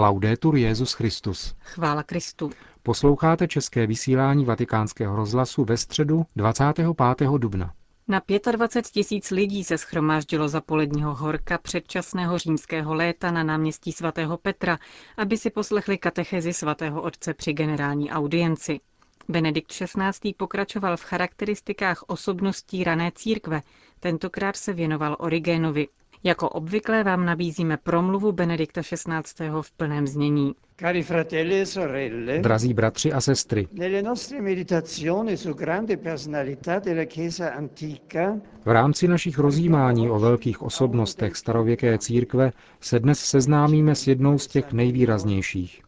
Laudetur Jezus Christus. Chvála Kristu. Posloucháte české vysílání Vatikánského rozhlasu ve středu 25. dubna. Na 25 tisíc lidí se schromáždilo za poledního horka předčasného římského léta na náměstí svatého Petra, aby si poslechli katechezi svatého otce při generální audienci. Benedikt XVI. pokračoval v charakteristikách osobností rané církve, tentokrát se věnoval Origénovi. Jako obvykle vám nabízíme promluvu Benedikta XVI. v plném znění. Cari fratelli e sorelle, Drazí bratři a sestry, nelle nostre meditazioni su grande personalità della Chiesa antica, v rámci našich rozjímání o velkých osobnostech starověké církve se dnes seznámíme s jednou z těch nejvýraznějších.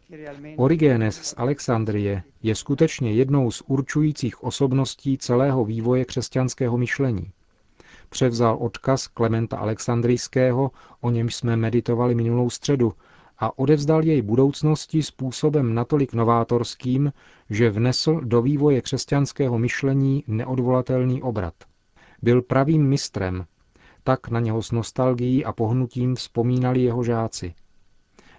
Origenes z Alexandrie je skutečně jednou z určujících osobností celého vývoje křesťanského myšlení převzal odkaz Klementa Alexandrijského, o němž jsme meditovali minulou středu, a odevzdal jej budoucnosti způsobem natolik novátorským, že vnesl do vývoje křesťanského myšlení neodvolatelný obrat. Byl pravým mistrem, tak na něho s nostalgií a pohnutím vzpomínali jeho žáci.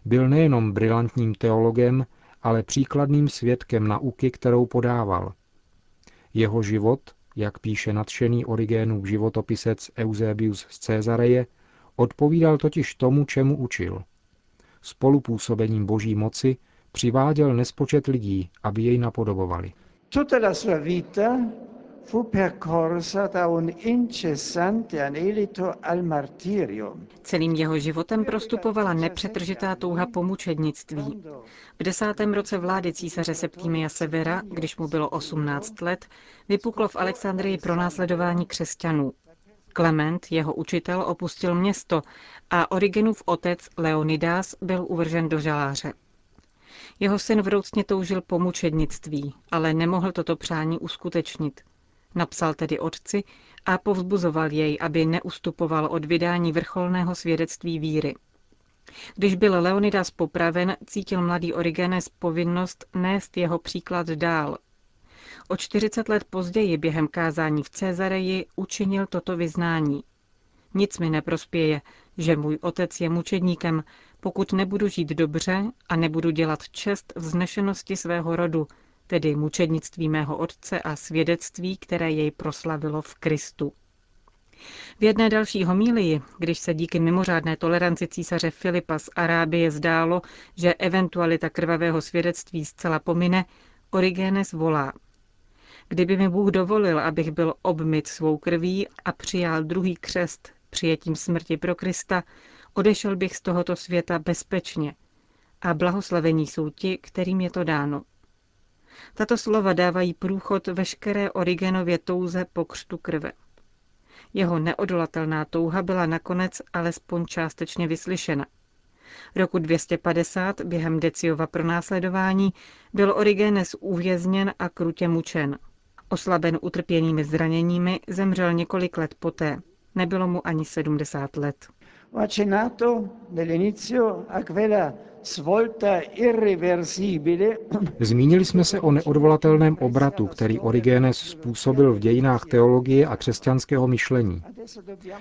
Byl nejenom brilantním teologem, ale příkladným svědkem nauky, kterou podával. Jeho život, jak píše nadšený Origénův životopisec Eusebius z Cezareje, odpovídal totiž tomu, čemu učil. Spolupůsobením boží moci přiváděl nespočet lidí, aby jej napodobovali. Tutta la sua vita fu percorsa un incessante anelito al martirio. Celým jeho životem prostupovala nepřetržitá touha po mučednictví. V desátém roce vlády císaře Septimia Severa, když mu bylo 18 let, vypuklo v Alexandrii pronásledování křesťanů. Klement, jeho učitel, opustil město a Origenův otec Leonidas byl uvržen do žaláře. Jeho syn vroucně toužil po mučednictví, ale nemohl toto přání uskutečnit – Napsal tedy otci a povzbuzoval jej, aby neustupoval od vydání vrcholného svědectví víry. Když byl Leonidas popraven, cítil mladý Origenes povinnost nést jeho příklad dál. O 40 let později během kázání v Cezareji učinil toto vyznání. Nic mi neprospěje, že můj otec je mučedníkem, pokud nebudu žít dobře a nebudu dělat čest vznešenosti svého rodu, tedy mučednictví mého otce a svědectví, které jej proslavilo v Kristu. V jedné další homílii, když se díky mimořádné toleranci císaře Filipa z Arábie zdálo, že eventualita krvavého svědectví zcela pomine, Origenes volá. Kdyby mi Bůh dovolil, abych byl obmyt svou krví a přijal druhý křest přijetím smrti pro Krista, odešel bych z tohoto světa bezpečně. A blahoslavení jsou ti, kterým je to dáno. Tato slova dávají průchod veškeré Origenově touze po křtu krve. Jeho neodolatelná touha byla nakonec alespoň částečně vyslyšena. Roku 250 během Deciova pronásledování byl Origenes uvězněn a krutě mučen. Oslaben utrpěnými zraněními zemřel několik let poté. Nebylo mu ani 70 let. Zmínili jsme se o neodvolatelném obratu, který Origenes způsobil v dějinách teologie a křesťanského myšlení.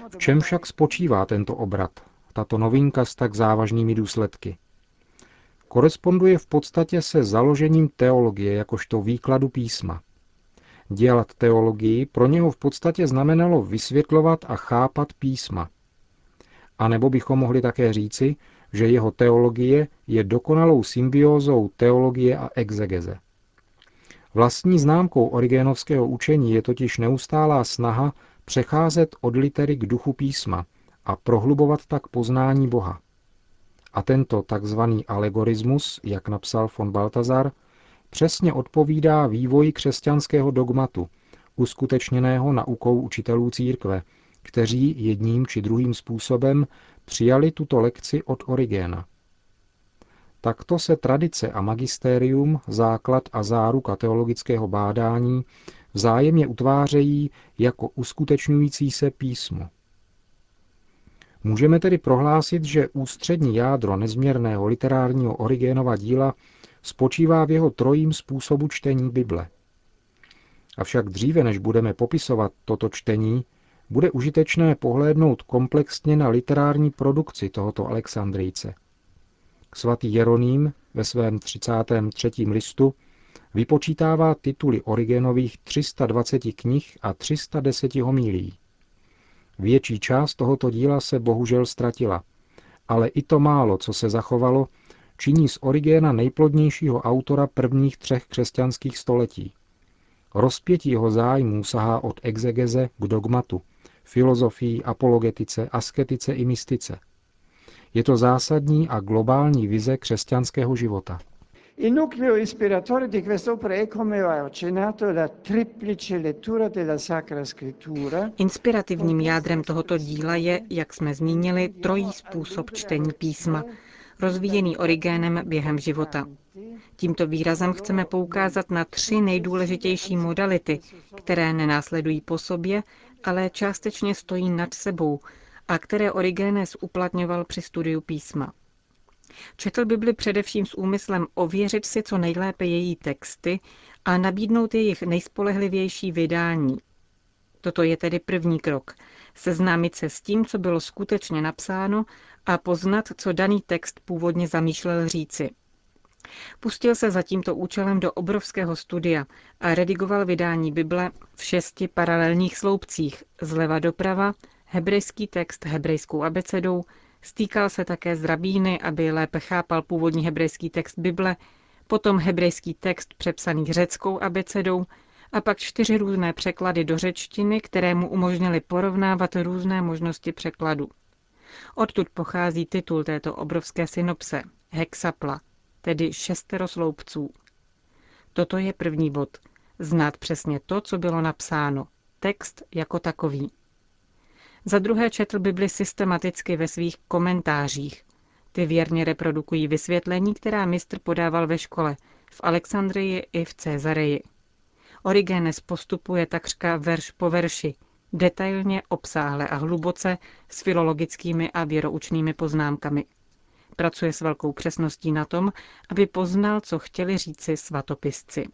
V čem však spočívá tento obrat, tato novinka s tak závažnými důsledky? Koresponduje v podstatě se založením teologie jakožto výkladu písma. Dělat teologii pro něho v podstatě znamenalo vysvětlovat a chápat písma. A nebo bychom mohli také říci, že jeho teologie je dokonalou symbiózou teologie a exegeze. Vlastní známkou origénovského učení je totiž neustálá snaha přecházet od litery k duchu písma a prohlubovat tak poznání Boha. A tento takzvaný alegorismus, jak napsal von Baltazar, přesně odpovídá vývoji křesťanského dogmatu, uskutečněného naukou učitelů církve, kteří jedním či druhým způsobem přijali tuto lekci od Origéna. Takto se tradice a magistérium, základ a záruka teologického bádání vzájemně utvářejí jako uskutečňující se písmo. Můžeme tedy prohlásit, že ústřední jádro nezměrného literárního Origénova díla spočívá v jeho trojím způsobu čtení Bible. Avšak dříve, než budeme popisovat toto čtení, bude užitečné pohlédnout komplexně na literární produkci tohoto Alexandrijce. Svatý Jeroným ve svém 33. listu vypočítává tituly Origenových 320 knih a 310 homílí. Větší část tohoto díla se bohužel ztratila, ale i to málo, co se zachovalo, činí z Origéna nejplodnějšího autora prvních třech křesťanských století. Rozpětí jeho zájmů sahá od exegeze k dogmatu, filozofii, apologetice, asketice i mystice. Je to zásadní a globální vize křesťanského života. Il nucleo ispiratore di quest'opera è, come ho accennato, la triplice lettura della Sacra Scrittura. Inspirativním jádrem tohoto díla je, jak jsme zmínili, trojí způsob čtení písma, rozvíjený Origénem během života. Tímto výrazem chceme poukázat na tři nejdůležitější modality, které nenásledují po sobě, ale částečně stojí nad sebou a které Origenes uplatňoval při studiu písma. Četl Bibli především s úmyslem ověřit si co nejlépe její texty a nabídnout jejich nejspolehlivější vydání. Toto je tedy první krok. Seznámit se s tím, co bylo skutečně napsáno a poznat, co daný text původně zamýšlel říci. Pustil se za tímto účelem do obrovského studia a redigoval vydání Bible v šesti paralelních sloupcích, zleva doprava, hebrejský text hebrejskou abecedou, stýkal se také s rabíny, aby lépe chápal původní hebrejský text Bible, potom hebrejský text přepsaný řeckou abecedou a pak čtyři různé překlady do řečtiny, které mu umožnily porovnávat různé možnosti překladu. Odtud pochází titul této obrovské synopse, hexapla, tedy šestero sloupců. Toto je první bod. Znát přesně to, co bylo napsáno. Text jako takový. Za druhé četl Bibli systematicky ve svých komentářích. Ty věrně reprodukují vysvětlení, která mistr podával ve škole, v Alexandrii i v Cezareji. Origenes postupuje takřka verš po verši, detailně, obsáhle a hluboce s filologickými a věroučnými poznámkami. Pracuje s velkou přesností na tom, aby poznal, co chtěli říci svatopisci.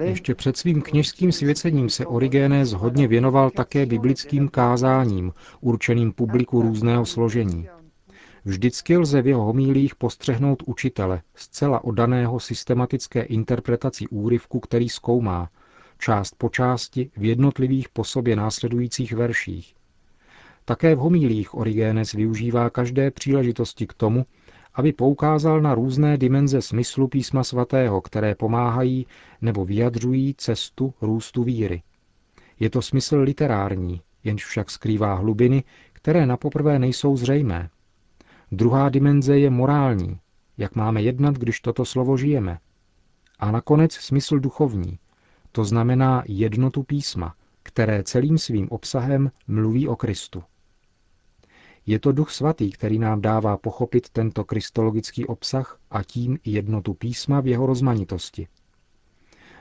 Ještě před svým kněžským svěcením se Origenes hodně věnoval také biblickým kázáním, určeným publiku různého složení. Vždycky lze v jeho homílích postřehnout učitele, zcela odaného systematické interpretaci úryvku, který zkoumá, část po části v jednotlivých po sobě následujících verších. Také v homílích Origenes využívá každé příležitosti k tomu, aby poukázal na různé dimenze smyslu písma svatého, které pomáhají nebo vyjadřují cestu růstu víry. Je to smysl literární, jenž však skrývá hlubiny, které na poprvé nejsou zřejmé. Druhá dimenze je morální, jak máme jednat, když toto slovo žijeme. A nakonec smysl duchovní, to znamená jednotu písma, které celým svým obsahem mluví o Kristu. Je to Duch Svatý, který nám dává pochopit tento kristologický obsah a tím i jednotu písma v jeho rozmanitosti.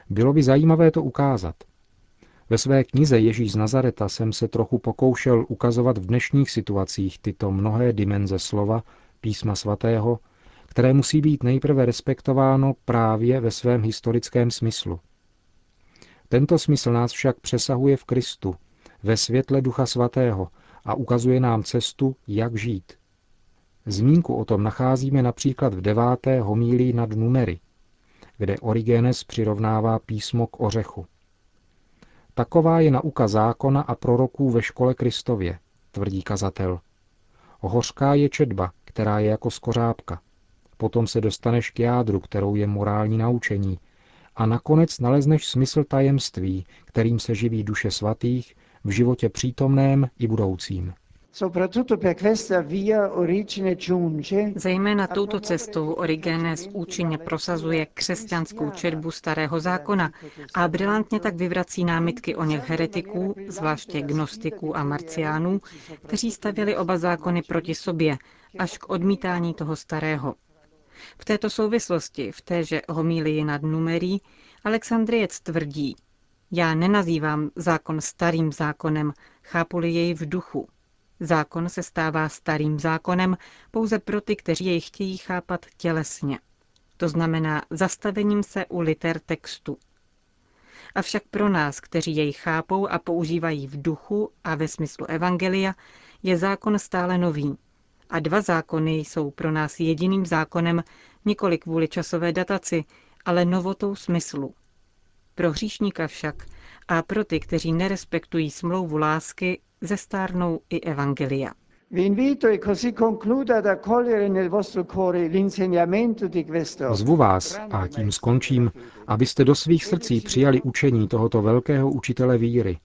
Bylo by zajímavé to ukázat. Ve své knize Ježíš z Nazareta jsem se trochu pokoušel ukazovat v dnešních situacích tyto mnohé dimenze slova, písma svatého, které musí být nejprve respektováno právě ve svém historickém smyslu. Tento smysl nás však přesahuje v Kristu, ve světle Ducha Svatého, a ukazuje nám cestu, jak žít. Zmínku o tom nacházíme například v deváté homílii nad numery, kde Origenes přirovnává písmo k ořechu. Taková je nauka zákona a proroků ve škole Kristově, tvrdí kazatel. Hořká je četba, která je jako skořápka. Potom se dostaneš k jádru, kterou je morální naučení, a nakonec nalezneš smysl tajemství, kterým se živí duše svatých v životě přítomném i budoucím. Zejména touto cestou Origenes účinně prosazuje křesťanskou četbu starého zákona a brilantně tak vyvrací námitky o něch heretiků, zvláště gnostiků a marciánů, kteří stavěli oba zákony proti sobě, až k odmítání toho starého. V této souvislosti, v téže homílii nad numerí, Alexandriec tvrdí, já nenazývám zákon starým zákonem, chápu-li jej v duchu. Zákon se stává starým zákonem pouze pro ty, kteří jej chtějí chápat tělesně. To znamená zastavením se u liter textu. Avšak pro nás, kteří jej chápou a používají v duchu a ve smyslu evangelia, je zákon stále nový. A dva zákony jsou pro nás jediným zákonem nikoli kvůli časové dataci, ale novotou smyslu. Pro hříšníka však a pro ty, kteří nerespektují smlouvu lásky, zestárnou i evangelia. Zvu vás, a tím skončím, abyste do svých srdcí přijali učení tohoto velkého učitele víry.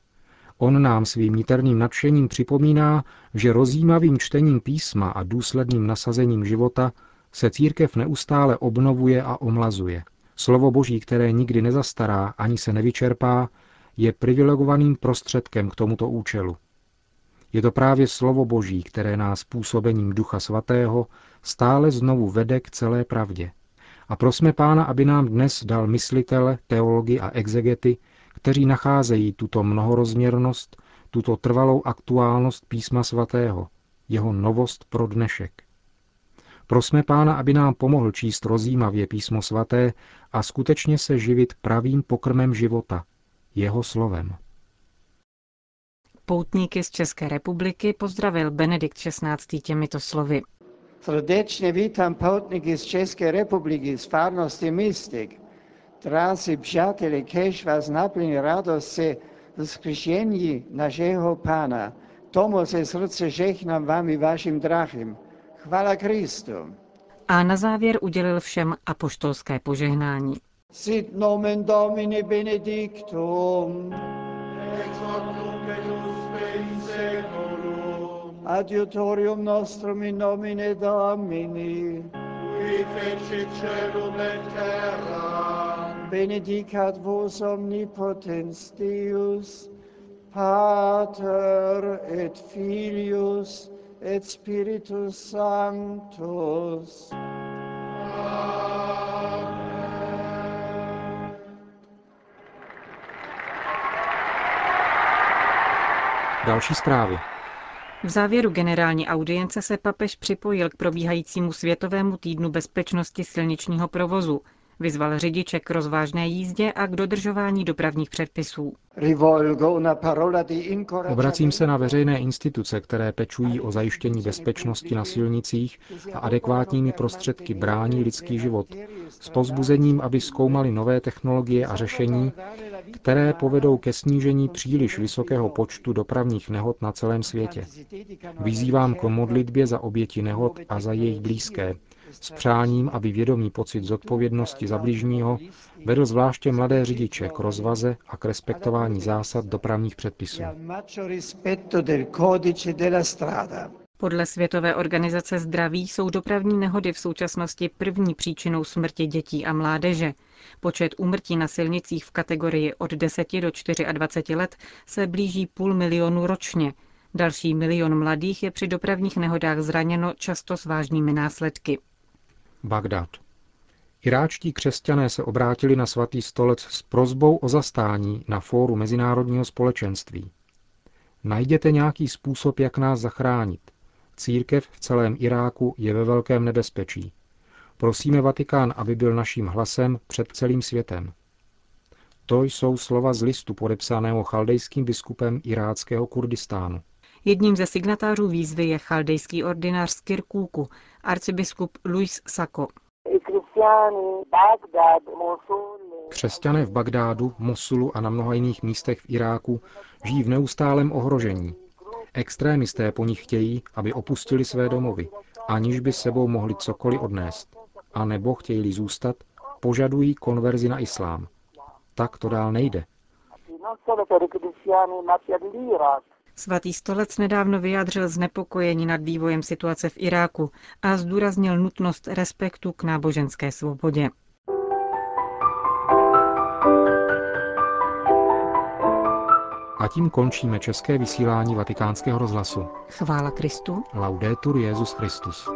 On nám svým niterným nadšením připomíná, že rozjímavým čtením písma a důsledným nasazením života se církev neustále obnovuje a omlazuje. Slovo Boží, které nikdy nezastará ani se nevyčerpá, je privilegovaným prostředkem k tomuto účelu. Je to právě slovo Boží, které nás působením Ducha Svatého stále znovu vede k celé pravdě. A prosme Pána, aby nám dnes dal myslitele, teology a exegety, kteří nacházejí tuto mnohorozměrnost, tuto trvalou aktuálnost písma svatého, jeho novost pro dnešek. Prosme Pána, aby nám pomohl číst rozjímavě písmo svaté a skutečně se živit pravým pokrmem života, jeho slovem. Poutníky z České republiky pozdravil Benedikt XVI. těmito slovy. Srdečně vítám poutníky z České republiky z farnosti Mystik. Drazí přátelé, kež vás naplní radost se vzkříšení našeho Pána. Tomu se srdce žehnám vám i vašim drahým. Chvala Kristu. A na závěr udělil všem apoštolské požehnání. Sit nomen Domini benedictum. Adiutorium nostrum in nomine Domini. Qui feci celum et terra. Benedicat vos omnipotens Deus, Pater et Filius et Spiritus Sanctus. Další zprávy. V závěru generální audience se papež připojil k probíhajícímu Světovému týdnu bezpečnosti silničního provozu. Vyzval řidiče k rozvážné jízdě a k dodržování dopravních předpisů. Obracím se na veřejné instituce, které pečují o zajištění bezpečnosti na silnicích a adekvátními prostředky brání lidský život, s pozbuzením, aby zkoumali nové technologie a řešení, které povedou ke snížení příliš vysokého počtu dopravních nehod na celém světě. Vyzývám k modlitbě za oběti nehod a za jejich blízké, s přáním, aby vědomý pocit zodpovědnosti za bližního vedl zvláště mladé řidiče k rozvaze a k respektování zásad dopravních předpisů. Podle Světové organizace zdraví jsou dopravní nehody v současnosti první příčinou smrti dětí a mládeže. Počet úmrtí na silnicích v kategorii od 10 do 24 let se blíží půl milionu ročně. Další milion mladých je při dopravních nehodách zraněno často s vážnými následky. Bagdad. Iráčtí křesťané se obrátili na svatý stolec s prozbou o zastání na fóru mezinárodního společenství. Najděte nějaký způsob, jak nás zachránit. Církev v celém Iráku je ve velkém nebezpečí. Prosíme Vatikán, aby byl naším hlasem před celým světem. To jsou slova z listu podepsaného chaldejským biskupem iráckého Kurdistánu. Jedním ze signatářů výzvy je chaldejský ordinář z Kirkúku, arcibiskup Luis Sako. Křesťané v Bagdádu, Mosulu a na mnoha jiných místech v Iráku žijí v neustálém ohrožení. Extrémisté po nich chtějí, aby opustili své domovy, aniž by sebou mohli cokoliv odnést. A nebo chtějí zůstat, požadují konverzi na islám. Tak to dál nejde. Svatý stolec nedávno vyjádřil znepokojení nad vývojem situace v Iráku a zdůraznil nutnost respektu k náboženské svobodě. A tím končíme české vysílání vatikánského rozhlasu. Chvála Kristu. Laudetur Jezus Christus.